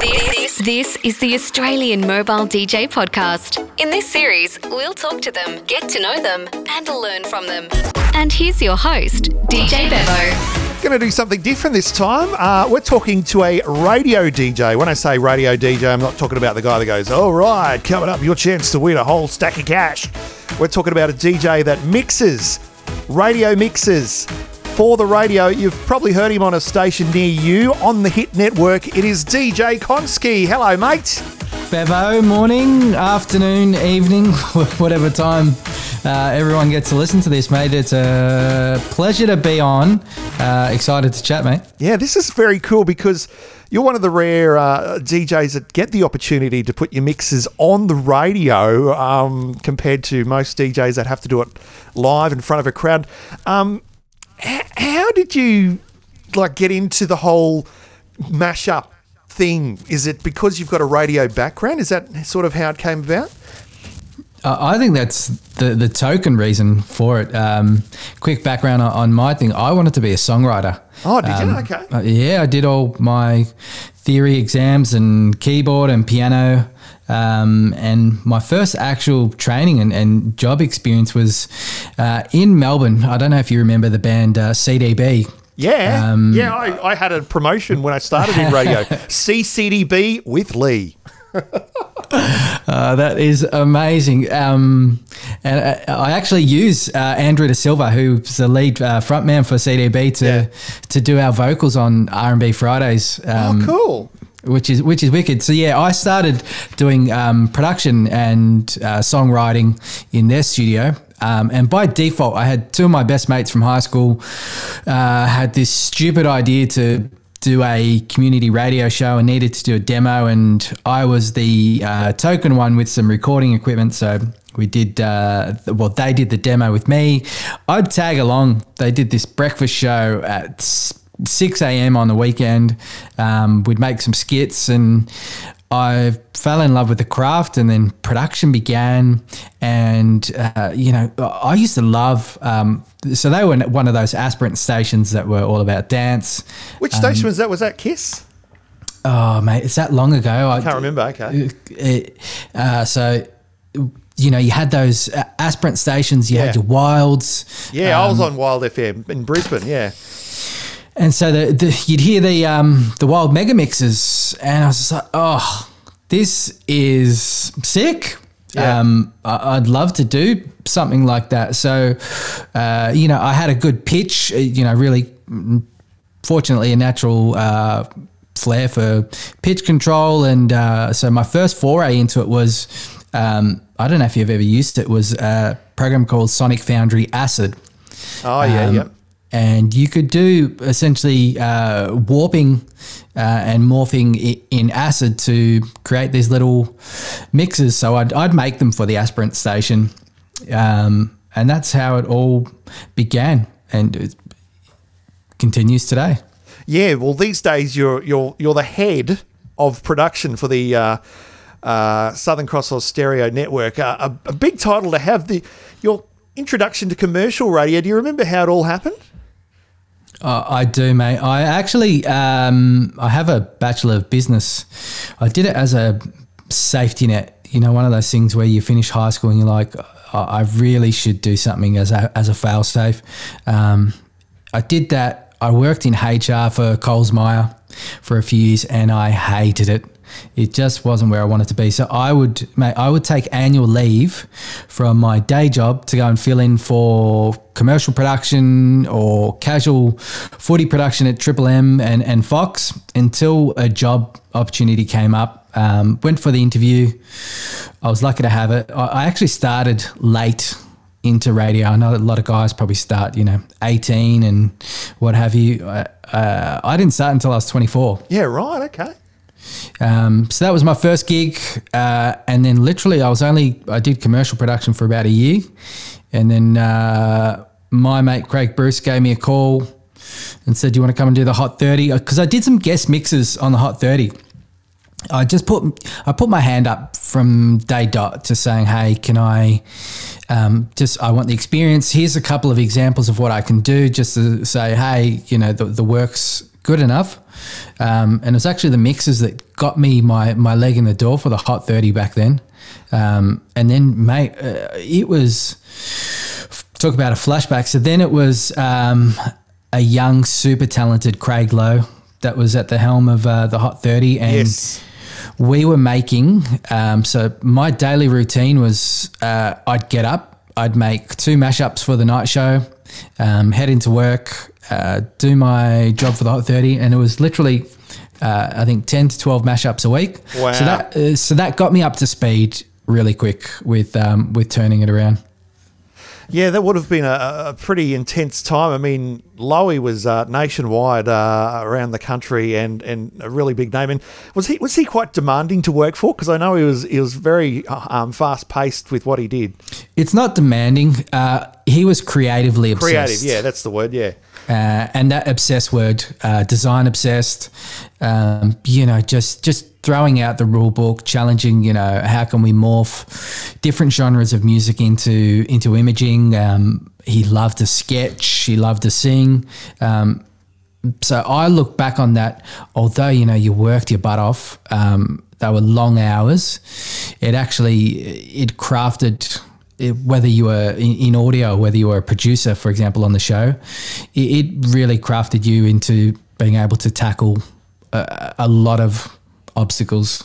This, this is the Australian Mobile DJ Podcast. In this series, we'll talk to them, get to know them, and learn from them. And here's your host, DJ Bevo. Going to do something different this time. Uh, we're talking to a radio DJ. When I say radio DJ, I'm not talking about the guy that goes, "All right, coming up, your chance to win a whole stack of cash." We're talking about a DJ that mixes radio mixes for the radio. You've probably heard him on a station near you on the Hit Network. It is DJ Konsky. Hello, mate. Bevo, morning, afternoon, evening, whatever time uh, everyone gets to listen to this, mate. It's a pleasure to be on. Uh, excited to chat, mate. Yeah, this is very cool because you're one of the rare uh, DJs that get the opportunity to put your mixes on the radio um, compared to most DJs that have to do it live in front of a crowd. Um, h- how did you like get into the whole mashup thing? Is it because you've got a radio background? Is that sort of how it came about? Uh, I think that's the, the token reason for it. Um, quick background on, on my thing. I wanted to be a songwriter. Oh, did you? Um, Okay. uh, yeah, I did all my theory exams and keyboard and piano. Um, and my first actual training and, and job experience was uh, in Melbourne. I don't know if you remember the band uh, CDB. Yeah, Um, yeah. I, I had a promotion when I started in radio. CCDB with Lee. Uh, that is amazing. Um, and I, I actually use uh, Andrew De Silva, who's the lead uh, frontman for CDB, to Yeah. to do our vocals on R and B Fridays. Um, oh, cool. Which is which is wicked. So yeah, I started doing um, production and uh, songwriting in their studio. Um, and by default, I had two of my best mates from high school uh, had this stupid idea to do a community radio show and needed to do a demo, and I was the uh, token one with some recording equipment. So we did uh, well. They did the demo with me. I'd tag along. They did this breakfast show at 6 a.m. on the weekend. Um, we'd make some skits and I fell in love with the craft and then production began. And, uh, you know, I used to love, um, so they were one of those aspirant stations that were all about dance. Which station was that? Was that Kiss? Oh, mate, it's that long ago. I Can't remember. Okay. it, uh, so, you know, you had those uh, aspirant stations, you Yeah. had your wilds. Yeah, I was on Wild FM in Brisbane. Yeah. And so the, the you'd hear the um, the wild mega mixes, and I was just like, oh, this is sick. Yeah. Um, I, I'd love to do something like that. So, uh, you know, I had a good pitch. uh, You know, really, mm, fortunately, a natural. Uh, flair for pitch control and uh, so my first foray into it was um, I don't know if you've ever used it was a program called Sonic Foundry Acid Oh yeah, um, yeah. And you could do essentially uh, warping uh, and morphing in acid to create these little mixes. So I'd, I'd make them for the aspirant station, um, and that's how it all began, and it continues today. Yeah. Well, these days you're you're you're the head of production for the uh, uh, Southern Cross Austereo Network. Uh, a, a big title to have. The your introduction to commercial radio. Do you remember how it all happened? Uh, I do, mate. I actually um, I have a bachelor of business. I did it as a safety net. You know, one of those things where you finish high school and you're like, I I really should do something as a as a fail safe. Um, I did that. I worked in HR for Coles Meyer for a few years, and I hated it. It just wasn't where I wanted to be. So I would, mate, I would take annual leave from my day job to go and fill in for commercial production or casual footy production at Triple M and, and Fox until a job opportunity came up. Um, went for the interview. I was lucky to have it. I, I actually started late into radio. I know a lot of guys probably start, you know, 18 and what have you. Uh, uh, I didn't start until I was 24. Yeah. Right. Okay. Um, so that was my first gig, uh, and then literally I was only I did commercial production for about a year, and then uh, my mate Craig Bruce gave me a call and said, "Do you want to come and do the Hot 30?" Because I did some guest mixes on the Hot 30. I just put I put my hand up from day dot to saying, "Hey, can I um, just I want the experience. Here's a couple of examples of what I can do, just to say, hey, you know, the, the work's good enough." Um, and it's actually the mixes that got me my my leg in the door for the Hot Thirty back then. Um, and then, mate, uh, it was talk about a flashback. So then it was um, a young, super talented Craig Lowe that was at the helm of uh, the Hot 30. And Yes. we were making, um, so my daily routine was uh, I'd get up, I'd make two mashups for the night show, um, head into work, uh, do my job for the Hot 30. And it was literally, uh, I think, 10 to 12 mashups a week. Wow. So that, uh, so that got me up to speed really quick with, um, with turning it around. Yeah, that would have been a, a pretty intense time. I mean, Lowy was uh, nationwide uh, around the country and, and a really big name. And was he was he quite demanding to work for? Because I know he was he was very um, fast paced with what he did. It's not demanding. Uh, he was creatively obsessed. Creative, yeah, that's the word. Yeah, Uh, and that obsessed word, uh, design obsessed. Um, you know, just just throwing out the rule book, challenging. You know, how can we morph different genres of music into into imaging? Um, he loved to sketch. He loved to sing. Um, so I look back on that. Although you know you worked your butt off, um, they were long hours. It actually it crafted whether you were in, audio, whether you were a producer, for example, on the show, it, really crafted you into being able to tackle a, a lot of obstacles.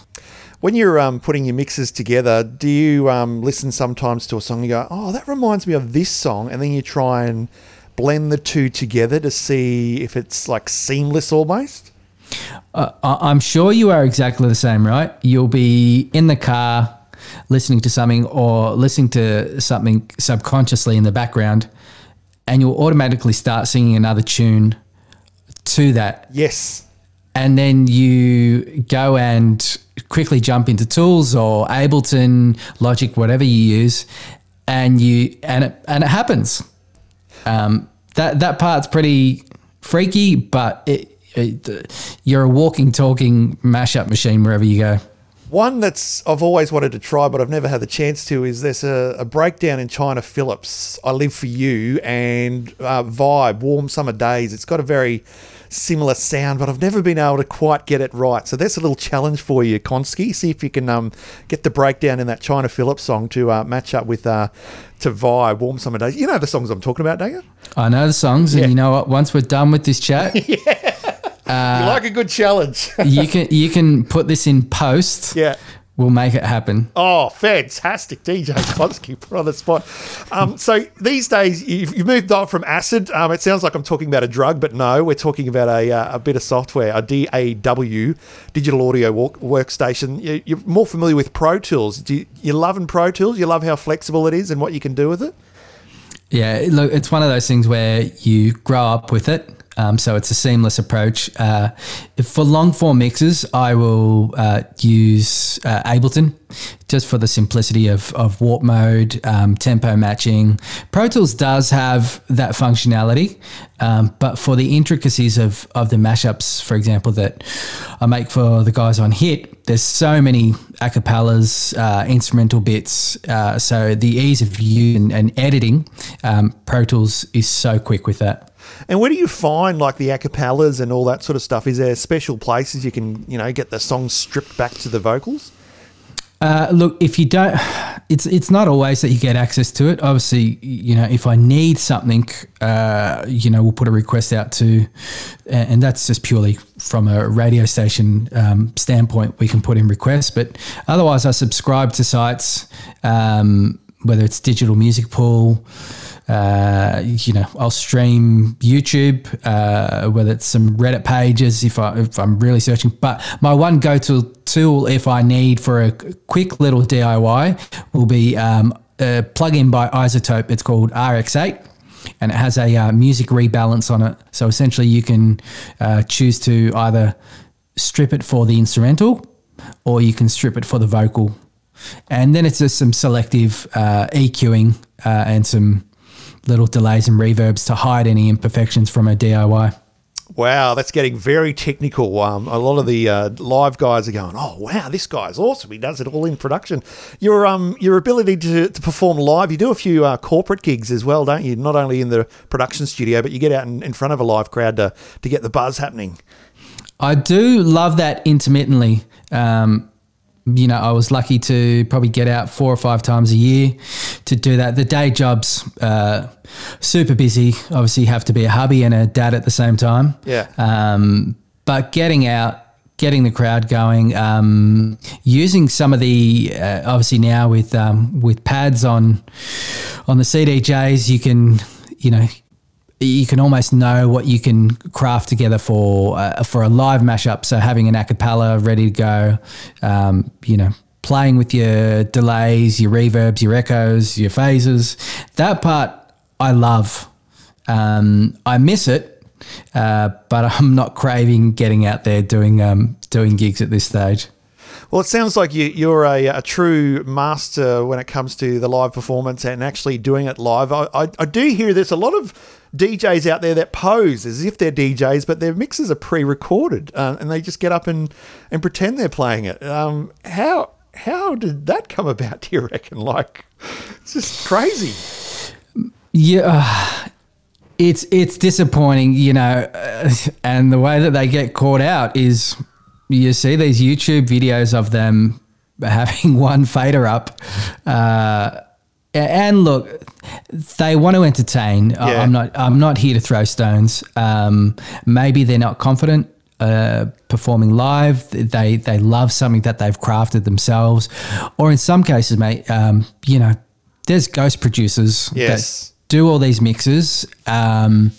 when you're um, putting your mixes together, do you um, listen sometimes to a song and you go, "Oh, that reminds me of this song," and then you try and blend the two together to see if it's like seamless almost? Uh, I'm sure you are exactly the same, right? You'll be in the car listening to something or listening to something subconsciously in the background, and you'll automatically start singing another tune to that. Yes. And then you go and quickly jump into tools or Ableton, Logic, whatever you use, and you and it and it happens. Um, that that part's pretty freaky, but it, it, you're a walking, talking mashup machine wherever you go. One that's I've always wanted to try, but I've never had the chance to, is there's a, a breakdown in Chynna Phillips, I Live For You, and uh, Vibe, Warm Summer Days. It's got a very similar sound, but I've never been able to quite get it right. So that's a little challenge for you, Konsky. See if you can um, get the breakdown in that Chynna Phillips song to uh, match up with uh, to Vibe, Warm Summer Days. You know the songs I'm talking about, don't you? I know the songs, and you know what? Once we're done with this chat, you like a good challenge. you can you can put this in post. yeah. We'll make it happen. Oh, fantastic, DJ Konsky, put on the spot. Um, so these days, you've, you've moved on from acid. Um, it sounds like I'm talking about a drug, but no, we're talking about a, uh, a bit of software, a DAW, digital audio work, workstation. You, you're more familiar with Pro Tools. Do you, you loving Pro Tools? You love how flexible it is and what you can do with it? Yeah, look, it's one of those things where you grow up with it. Um, so it's a seamless approach. Uh, for long form mixes, I will uh, use uh, Ableton just for the simplicity of, of warp mode, um, tempo matching. Pro Tools does have that functionality, um, but for the intricacies of, of the mashups, for example, that I make for the guys on Hit, there's so many acapellas, uh, instrumental bits. Uh, so the ease of use and, and editing, um, Pro Tools is so quick with that. And where do you find like the acapellas and all that sort of stuff? Is there special places you can, you know, get the songs stripped back to the vocals? Uh, look, if you don't, it's it's not always that you get access to it. Obviously, you know, if I need something, uh, you know, we'll put a request out to, and and that's just purely from a radio station um, standpoint. We can put in requests, but otherwise, I subscribe to sites, um, whether it's Digital Music Pool. Uh, you know, I'll stream YouTube, uh, whether it's some Reddit pages if I if I'm really searching. But my one go-to tool if I need for a quick little DIY will be um, a plugin by iZotope. It's called RX8. And it has a uh, music rebalance on it. So essentially, you can uh, choose to either strip it for the instrumental or you can strip it for the vocal. And then it's just some selective uh, EQing uh, and some little delays and reverbs to hide any imperfections from a DIY. Wow, that's getting very technical. Um, a lot of the uh, live guys are going, "Oh, wow, this guy's awesome. He does it all in production." Your um, your ability to, to perform live, you do a few uh, corporate gigs as well, don't you? Not only in the production studio, but you get out in, in front of a live crowd to to get the buzz happening. I do love that intermittently. Um, you know, I was lucky to probably get out four or five times a year to do that. The day job's uh, super busy. Obviously, you have to be a hubby and a dad at the same time. Yeah. Um, but getting out, getting the crowd going, um, using some of the uh, obviously now with um, with pads on on the CDJs, you can you know you can almost know what you can craft together for uh, for a live mashup. So having an acapella ready to go, um, you know, playing with your delays, your reverbs, your echoes, your phases. That part I love. Um, I miss it, uh, but I'm not craving getting out there doing um, doing gigs at this stage. Well, it sounds like you, you're a, a true master when it comes to the live performance and actually doing it live. I, I, I do hear there's a lot of DJs out there that pose as if they're DJs, but their mixes are pre-recorded, uh, and they just get up and, and pretend they're playing it. Um, how how did that come about? Do you reckon? Like, it's just crazy. Yeah, uh, it's it's disappointing, you know, uh, and the way that they get caught out is you see these YouTube videos of them having one fader up. Uh, and look, they want to entertain. Yeah. I'm not. I'm not here to throw stones. Um, maybe they're not confident uh, performing live. They they love something that they've crafted themselves, or in some cases, mate, um, you know, there's ghost producers Yes. that do all these mixes. Um,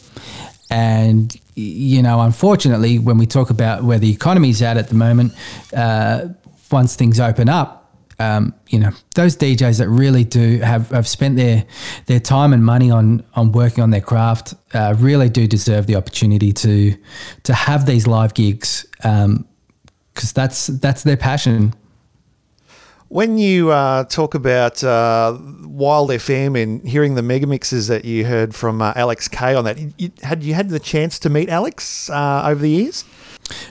and you know, unfortunately, when we talk about where the economy's at at the moment, uh, once things open up, um, you know, those DJs that really do have, have spent their their time and money on on working on their craft uh, really do deserve the opportunity to to have these live gigs because that's that's their passion. When you uh, talk about uh, Wild FM and hearing the mega mixes that you heard from uh, Alex K on that, you, had you had the chance to meet Alex uh, over the years?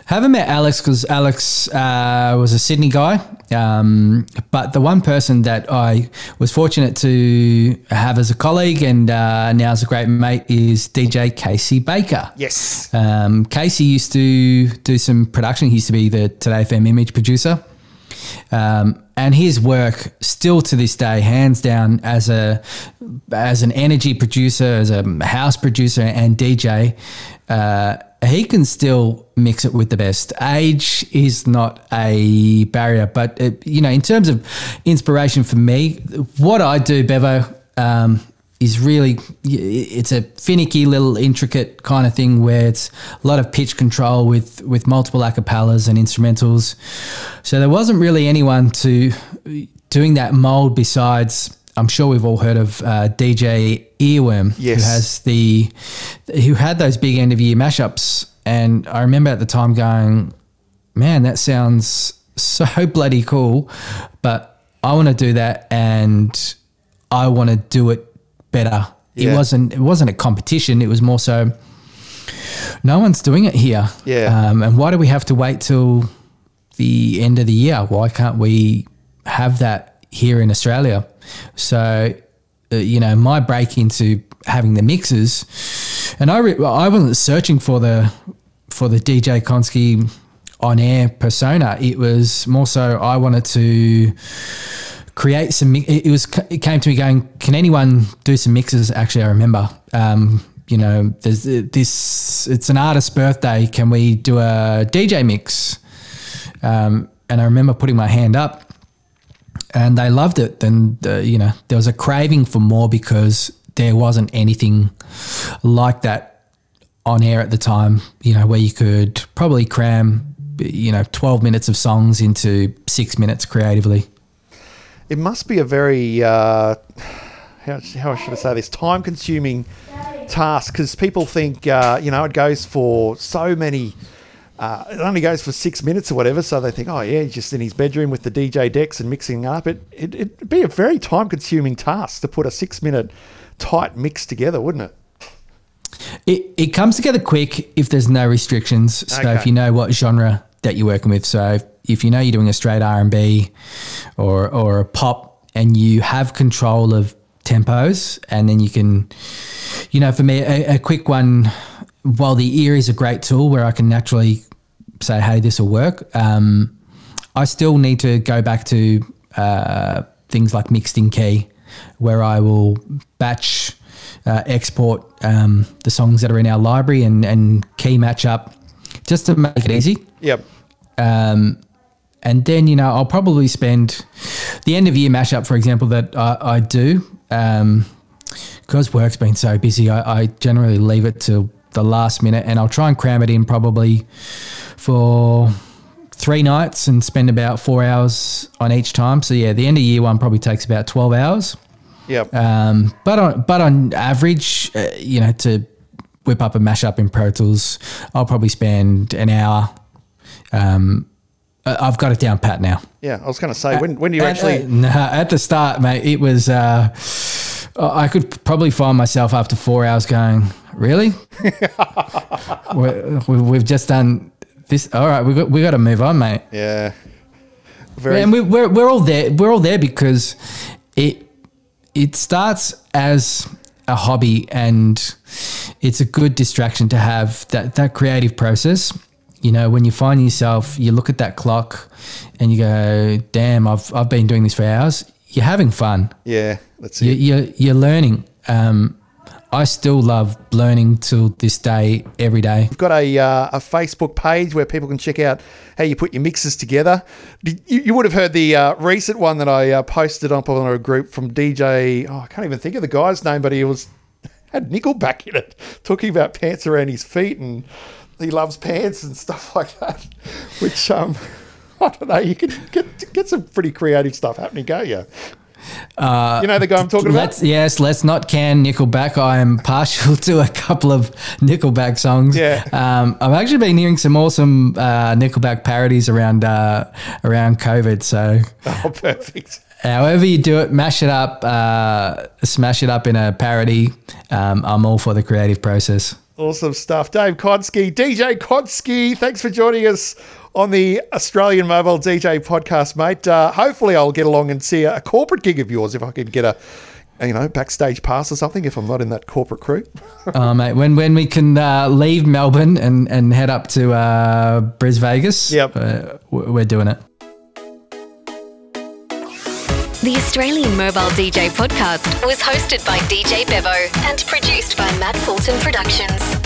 Haven't met Alex because Alex uh, was a Sydney guy. Um, but the one person that I was fortunate to have as a colleague and uh, now as a great mate is DJ Casey Baker. Yes. Um, Casey used to do some production. He used to be the Today FM image producer. Um, and his work still to this day, hands down, as a as an energy producer, as a house producer and DJ, uh, he can still mix it with the best. Age is not a barrier, but it, you know, in terms of inspiration for me, what I do, Bevo, um, is really it's a finicky little intricate kind of thing where it's a lot of pitch control with with multiple acapellas and instrumentals so there wasn't really anyone to doing that mold besides I'm sure we've all heard of uh, DJ Earworm Yes. who has the who had those big end of year mashups and I remember at the time going man that sounds so bloody cool but I want to do that and I want to do it better. It wasn't it wasn't a competition. It was more so no one's doing it here. Yeah. Um, and why do we have to wait till the end of the year? Why can't we have that here in Australia? So, uh, you know, my break into having the mixes, and I re- I wasn't searching for the for the DJ Konsky on air persona. It was more so I wanted to create some. It was. It came to me going, can anyone do some mixes? Actually, I remember. Um, you know, there's this. It's an artist's birthday. Can we do a DJ mix? Um, and I remember putting my hand up, and they loved it. Then uh, you know, there was a craving for more because there wasn't anything like that on air at the time. You know, where you could probably cram. You know, twelve minutes of songs into six minutes creatively. It must be a very uh, how, how should I say this time consuming task because people think uh, you know it goes for so many. Uh, it only goes for six minutes or whatever, so they think, oh yeah, he's just in his bedroom with the DJ decks and mixing up. It, it it'd be a very time consuming task to put a six minute tight mix together, wouldn't it? It, it comes together quick if there's no restrictions. So Okay. if you know what genre that you're working with, so if, if you know you're doing a straight R and B or or a pop, and you have control of tempos, and then you can, you know, for me, a, a quick one. While the ear is a great tool where I can naturally say, hey, this will work. Um, I still need to go back to uh, things like mixed in key, where I will batch uh, export um, the songs that are in our library and, and key match up just to make it easy. Yep. Um, and then, you know, I'll probably spend the end of year mashup, for example, that I, I do. Um, because work's been so busy, I, I generally leave it to the last minute and I'll try and cram it in probably for three nights and spend about four hours on each time. So, yeah, the end of year one probably takes about 12 hours. Yep. Um, but on but on average, uh, you know, to whip up a mashup in Pro Tools, I'll probably spend an hour. Um, I've got it down pat now. yeah. I was going to say when when do you At- actually uh, nah, at the start, mate, it was. Uh, I could probably find myself after four hours going, really? we, we've just done this. All right, we got we got to move on, mate. yeah. Very and we, we're we're all there. We're all there because it it starts as a hobby and it's a good distraction to have that that creative process. You know, when you find yourself, you look at that clock and you go, "Damn, I've I've been doing this for hours." You're having fun. yeah. That's You, it. you're you're learning. Um, I still love learning till this day, every day. We've got a, uh, a Facebook page where people can check out how you put your mixes together. You, you would have heard the uh, recent one that I uh, posted on a group from DJ. Oh, I can't even think of the guy's name, but he was had Nickelback in it, talking about pants around his feet and he loves pants and stuff like that. Which um, I don't know. You can get get some pretty creative stuff happening, can't you? Uh, you know the guy I'm talking about. Let's yes, let's not can Nickelback. I am partial to a couple of Nickelback songs. Yeah. um, I've actually been hearing some awesome uh, Nickelback parodies around uh, around COVID. So, Oh, perfect. however you do it, mash it up, uh, smash it up in a parody. Um, I'm all for the creative process. Awesome stuff. Dave Konsky, DJ Konsky, thanks for joining us on the Australian Mobile DJ podcast, mate. Uh, hopefully, I'll get along and see a, a corporate gig of yours if I can get a, you know, backstage pass or something if I'm not in that corporate crew. Oh, mate, when when we can uh, leave Melbourne and, and head up to uh, Bris Vegas, Yep. uh, we're doing it. The Australian Mobile DJ podcast was hosted by DJ Bevo and produced by Matt Fulton Productions.